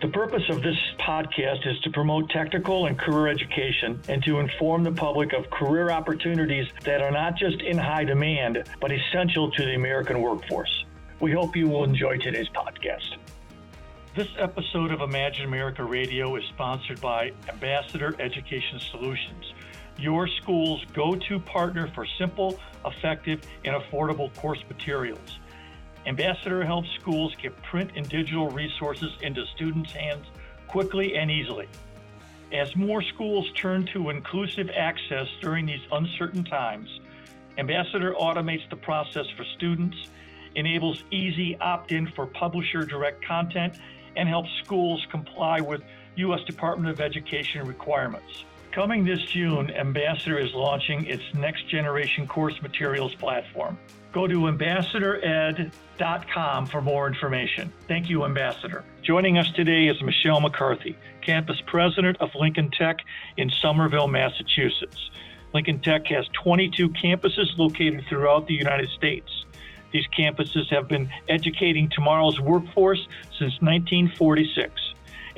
The purpose of this podcast is to promote technical and career education and to inform the public of career opportunities that are not just in high demand, but essential to the American workforce. We hope you will enjoy today's podcast. This episode of Imagine America Radio is sponsored by Ambassador Education Solutions, your school's go to partner for simple, effective, and affordable course materials. Ambassador helps schools get print and digital resources into students' hands quickly and easily. As more schools turn to inclusive access during these uncertain times, Ambassador automates the process for students, enables easy opt in for publisher direct content, and helps schools comply with U.S. Department of Education requirements. Coming this June, Ambassador is launching its next generation course materials platform. Go to ambassadored.com for more information. Thank you, Ambassador. Joining us today is Michelle McCarthy, campus president of Lincoln Tech in Somerville, Massachusetts. Lincoln Tech has 22 campuses located throughout the United States. These campuses have been educating tomorrow's workforce since 1946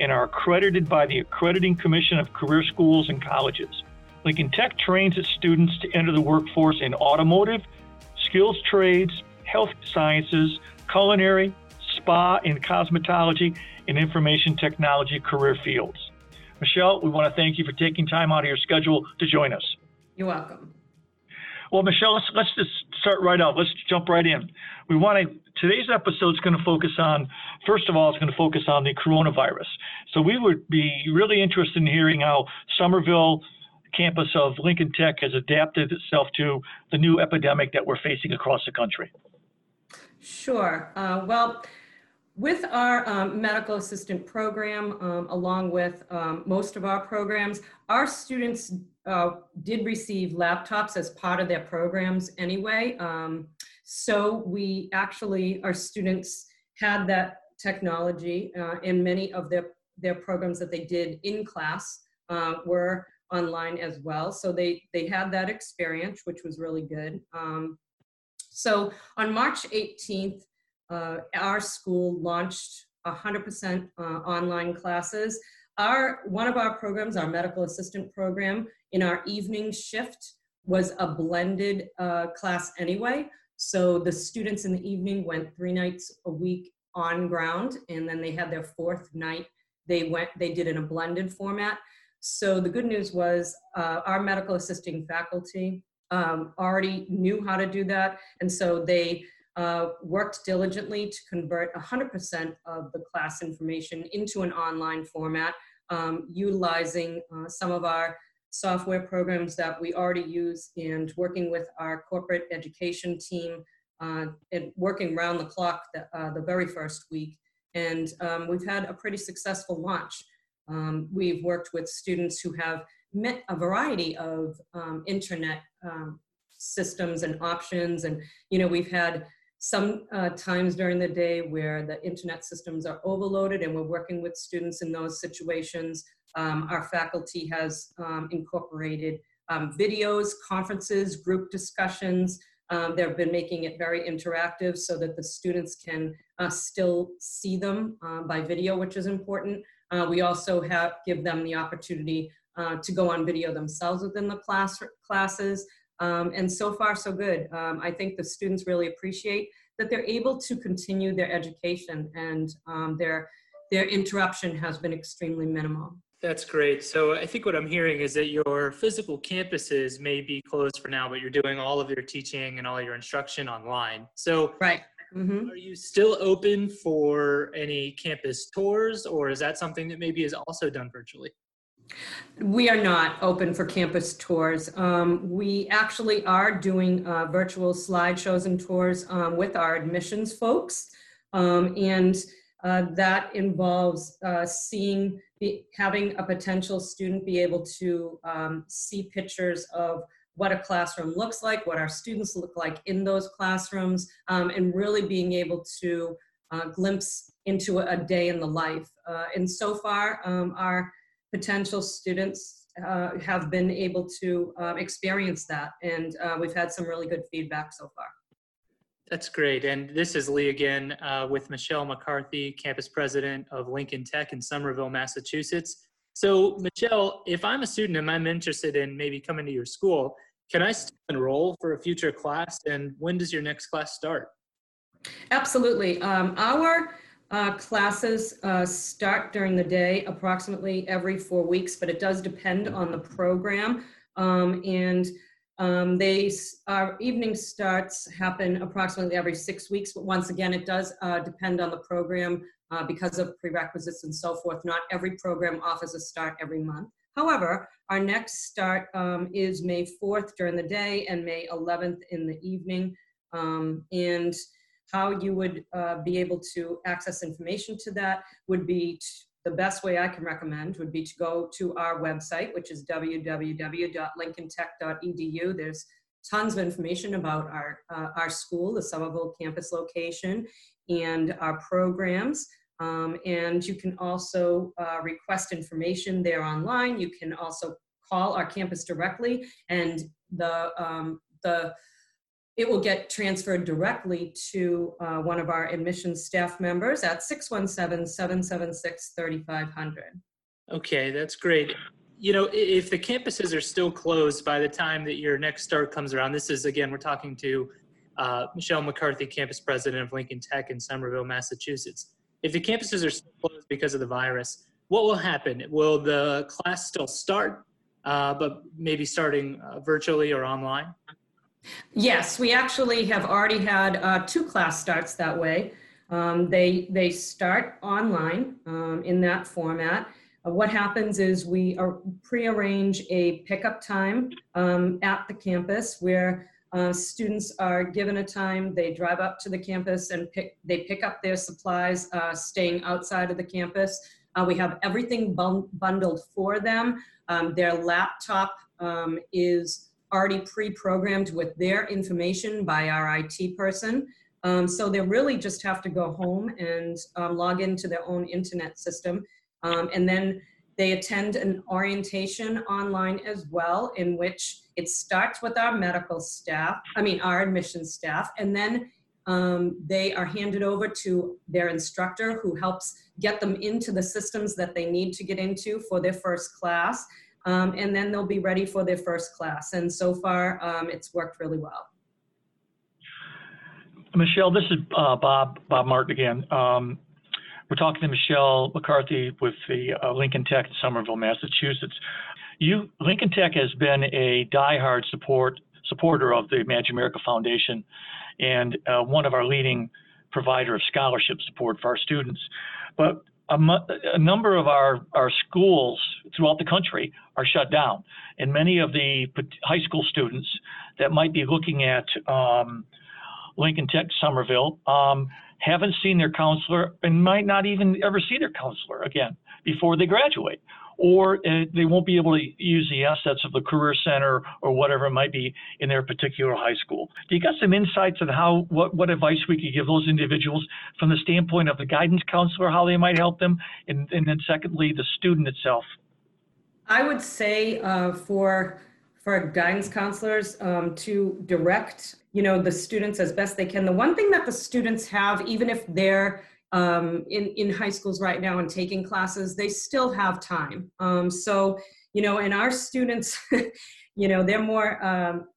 and are accredited by the Accrediting Commission of Career Schools and Colleges. Lincoln Tech trains its students to enter the workforce in automotive, skills trades, health sciences, culinary, spa and cosmetology, and information technology career fields. Michelle, we want to thank you for taking time out of your schedule to join us. You're welcome. Well, Michelle, let's, let's just start right out. Let's jump right in. We want to, today's episode is going to focus on, first of all, it's going to focus on the coronavirus. So we would be really interested in hearing how Somerville campus of Lincoln Tech has adapted itself to the new epidemic that we're facing across the country? Sure. Uh, well, with our um, medical assistant program, um, along with um, most of our programs, our students uh, did receive laptops as part of their programs anyway. Um, so we actually, our students had that technology uh, in many of their, their programs that they did in class uh, were online as well. So they, they had that experience, which was really good. Um, so on March 18th, uh, our school launched 100% uh, online classes. Our, one of our programs, our medical assistant program, in our evening shift was a blended uh, class anyway. So the students in the evening went three nights a week on ground, and then they had their fourth night. They went, they did in a blended format. So the good news was uh, our medical assisting faculty um, already knew how to do that. And so they uh, worked diligently to convert 100% of the class information into an online format, um, utilizing uh, some of our software programs that we already use and working with our corporate education team uh, and working round the clock the, uh, the very first week. And um, we've had a pretty successful launch. Um, we've worked with students who have met a variety of um, internet um, systems and options. And, you know, we've had some uh, times during the day where the internet systems are overloaded and we're working with students in those situations. Um, our faculty has um, incorporated um, videos, conferences, group discussions. they've been making it very interactive so that the students can uh, still see them uh, by video, which is important. Uh, we also have give them the opportunity uh, to go on video themselves within the class classes. Um, and so far, so good. Um, I think the students really appreciate that they're able to continue their education and um, their, their interruption has been extremely minimal. That's great. So I think what I'm hearing is that your physical campuses may be closed for now, but you're doing all of your teaching and all your instruction online. So right. Mm-hmm. Are you still open for any campus tours, or is that something that maybe is also done virtually? We are not open for campus tours. Um, we actually are doing uh, virtual slideshows and tours um, with our admissions folks, um, and uh, that involves uh, seeing, having a potential student be able to um, see pictures of what a classroom looks like, what our students look like in those classrooms, um, and really being able to uh, glimpse into a, day in the life. Uh, and so far, um, our potential students uh, have been able to uh, experience that, and uh, we've had some really good feedback so far. That's great. And this is Lee again uh, with Michelle McCarthy, campus president of Lincoln Tech in Somerville, Massachusetts. So, Michelle, if I'm a student and I'm interested in maybe coming to your school, can I still enroll for a future class? And when does your next class start? Absolutely. Um, our uh, classes uh, start during the day approximately every four weeks, but it does depend on the program. Um, and um, they, our evening starts happen approximately every six weeks, but once again, it does uh, depend on the program uh, because of prerequisites and so forth. Not every program offers a start every month. However, our next start um, is May 4th during the day and May 11th in the evening. Um, and how you would uh, be able to access information to that would be the best way I can recommend would be to go to our website, which is www.lincolntech.edu. There's tons of information about our, uh, our school, the Somerville campus location, and our programs. Um, and you can also uh, request information there online. You can also call our campus directly, and the, um, the it will get transferred directly to uh, one of our admissions staff members at 617-776-3500. Okay, that's great. You know, if the campuses are still closed by the time that your next start comes around, this is again, we're talking to uh, Michelle McCarthy, campus president of Lincoln Tech in Somerville, Massachusetts. If the campuses are still closed because of the virus, what will happen? Will the class still start, uh, but maybe starting uh, virtually or online? Yes, we actually have already had uh, two class starts that way. Um, they, they start online um, in that format. Uh, what happens is we pre-arrange a pickup time um, at the campus where uh, students are given a time, they drive up to the campus and pick, they pick up their supplies uh, staying outside of the campus. Uh, we have everything bundled for them. Um, their laptop um, is already pre-programmed with their information by our IT person. Um, so they really just have to go home and um, log into their own internet system. Um, and then they attend an orientation online as well, in which it starts with our medical staff, I mean, our admission staff, and then um, they are handed over to their instructor who helps get them into the systems that they need to get into for their first class um, and then they'll be ready for their first class. And so far, um, it's worked really well. Michelle, this is uh, Bob Bob Martin again. Um, we're talking to Michelle McCarthy with the uh, Lincoln Tech in Somerville, Massachusetts. You, Lincoln Tech has been a diehard support supporter of the Imagine America Foundation and uh, one of our leading provider of scholarship support for our students. But a, a, number of our, our schools throughout the country are shut down. And many of the high school students that might be looking at um, Lincoln Tech Somerville um, haven't seen their counselor and might not even ever see their counselor again before they graduate or uh, they won't be able to use the assets of the career center or whatever it might be in their particular high school. Do you got some insights on how what, what advice we could give those individuals from the standpoint of the guidance counselor, how they might help them, and, and then secondly, the student itself? I would say uh, for for guidance counselors um, to direct you know the students as best they can the one thing that the students have even if they're um, in, in high schools right now and taking classes, they still have time. Um, so, you know, and our students, you know, they're more, um,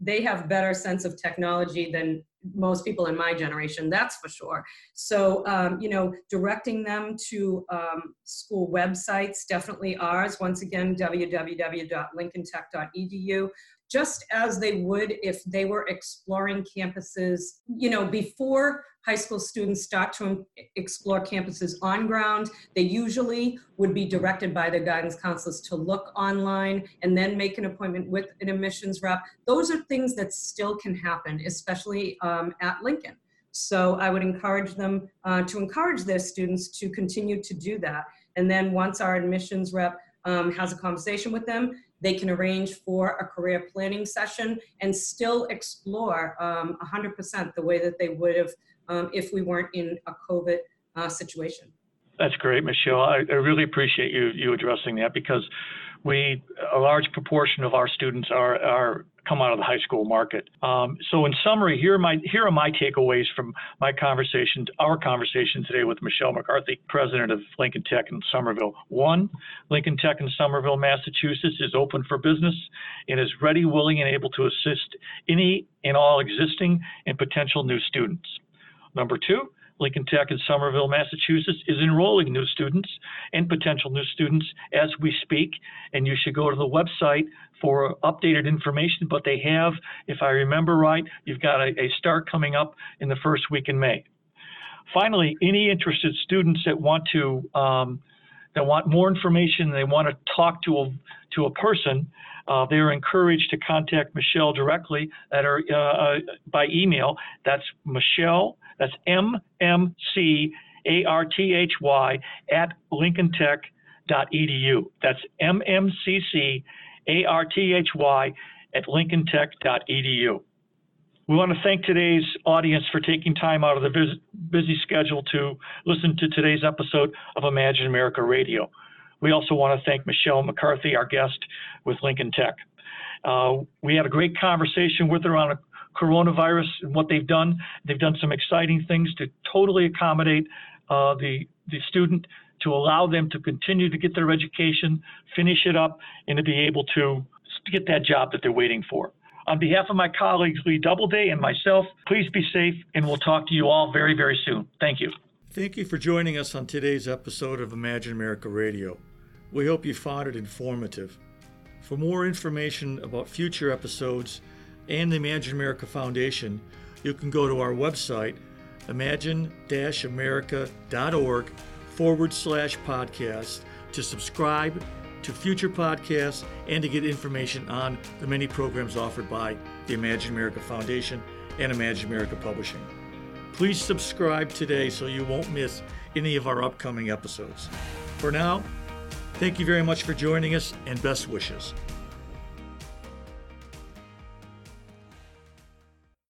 they have better sense of technology than most people in my generation, that's for sure. So, um, you know, directing them to um, school websites, definitely ours. Once again, www.lincolntech.edu just as they would if they were exploring campuses, you know, before high school students start to explore campuses on ground, they usually would be directed by their guidance counselors to look online and then make an appointment with an admissions rep. Those are things that still can happen, especially um, at Lincoln. So I would encourage them uh, to encourage their students to continue to do that. And then once our admissions rep um, has a conversation with them, they can arrange for a career planning session and still explore um, 100% the way that they would have um, if we weren't in a COVID uh, situation. That's great, Michelle. I, I really appreciate you you addressing that because we a large proportion of our students are are come out of the high school market. Um, so in summary, here are my here are my takeaways from my conversation, our conversation today with Michelle McCarthy, president of Lincoln Tech in Somerville. One, Lincoln Tech in Somerville, Massachusetts is open for business and is ready, willing, and able to assist any and all existing and potential new students. Number two, Lincoln Tech in Somerville, Massachusetts is enrolling new students and potential new students as we speak. And you should go to the website for updated information. But they have, if I remember right, you've got a, a start coming up in the first week in May. Finally, any interested students that want to um, that want more information, they want to talk to a to a person, uh, they are encouraged to contact Michelle directly at her uh, uh by email. That's Michelle that's M M C A R T H Y at lincolntech.edu. That's M M C C A R T H Y at lincolntech.edu. We want to thank today's audience for taking time out of their busy schedule to listen to today's episode of Imagine America Radio. We also want to thank Michelle McCarthy, our guest with Lincoln Tech. Uh, we had a great conversation with her on a coronavirus and what they've done. They've done some exciting things to totally accommodate uh, the the student to allow them to continue to get their education, finish it up, and to be able to, to get that job that they're waiting for. On behalf of my colleagues Lee Doubleday and myself, please be safe, and we'll talk to you all very, very soon. Thank you. Thank you for joining us on today's episode of Imagine America Radio. We hope you found it informative. For more information about future episodes, and the Imagine America Foundation, you can go to our website, imagine america.org forward slash podcast, to subscribe to future podcasts and to get information on the many programs offered by the Imagine America Foundation and Imagine America Publishing. Please subscribe today so you won't miss any of our upcoming episodes. For now, thank you very much for joining us and best wishes.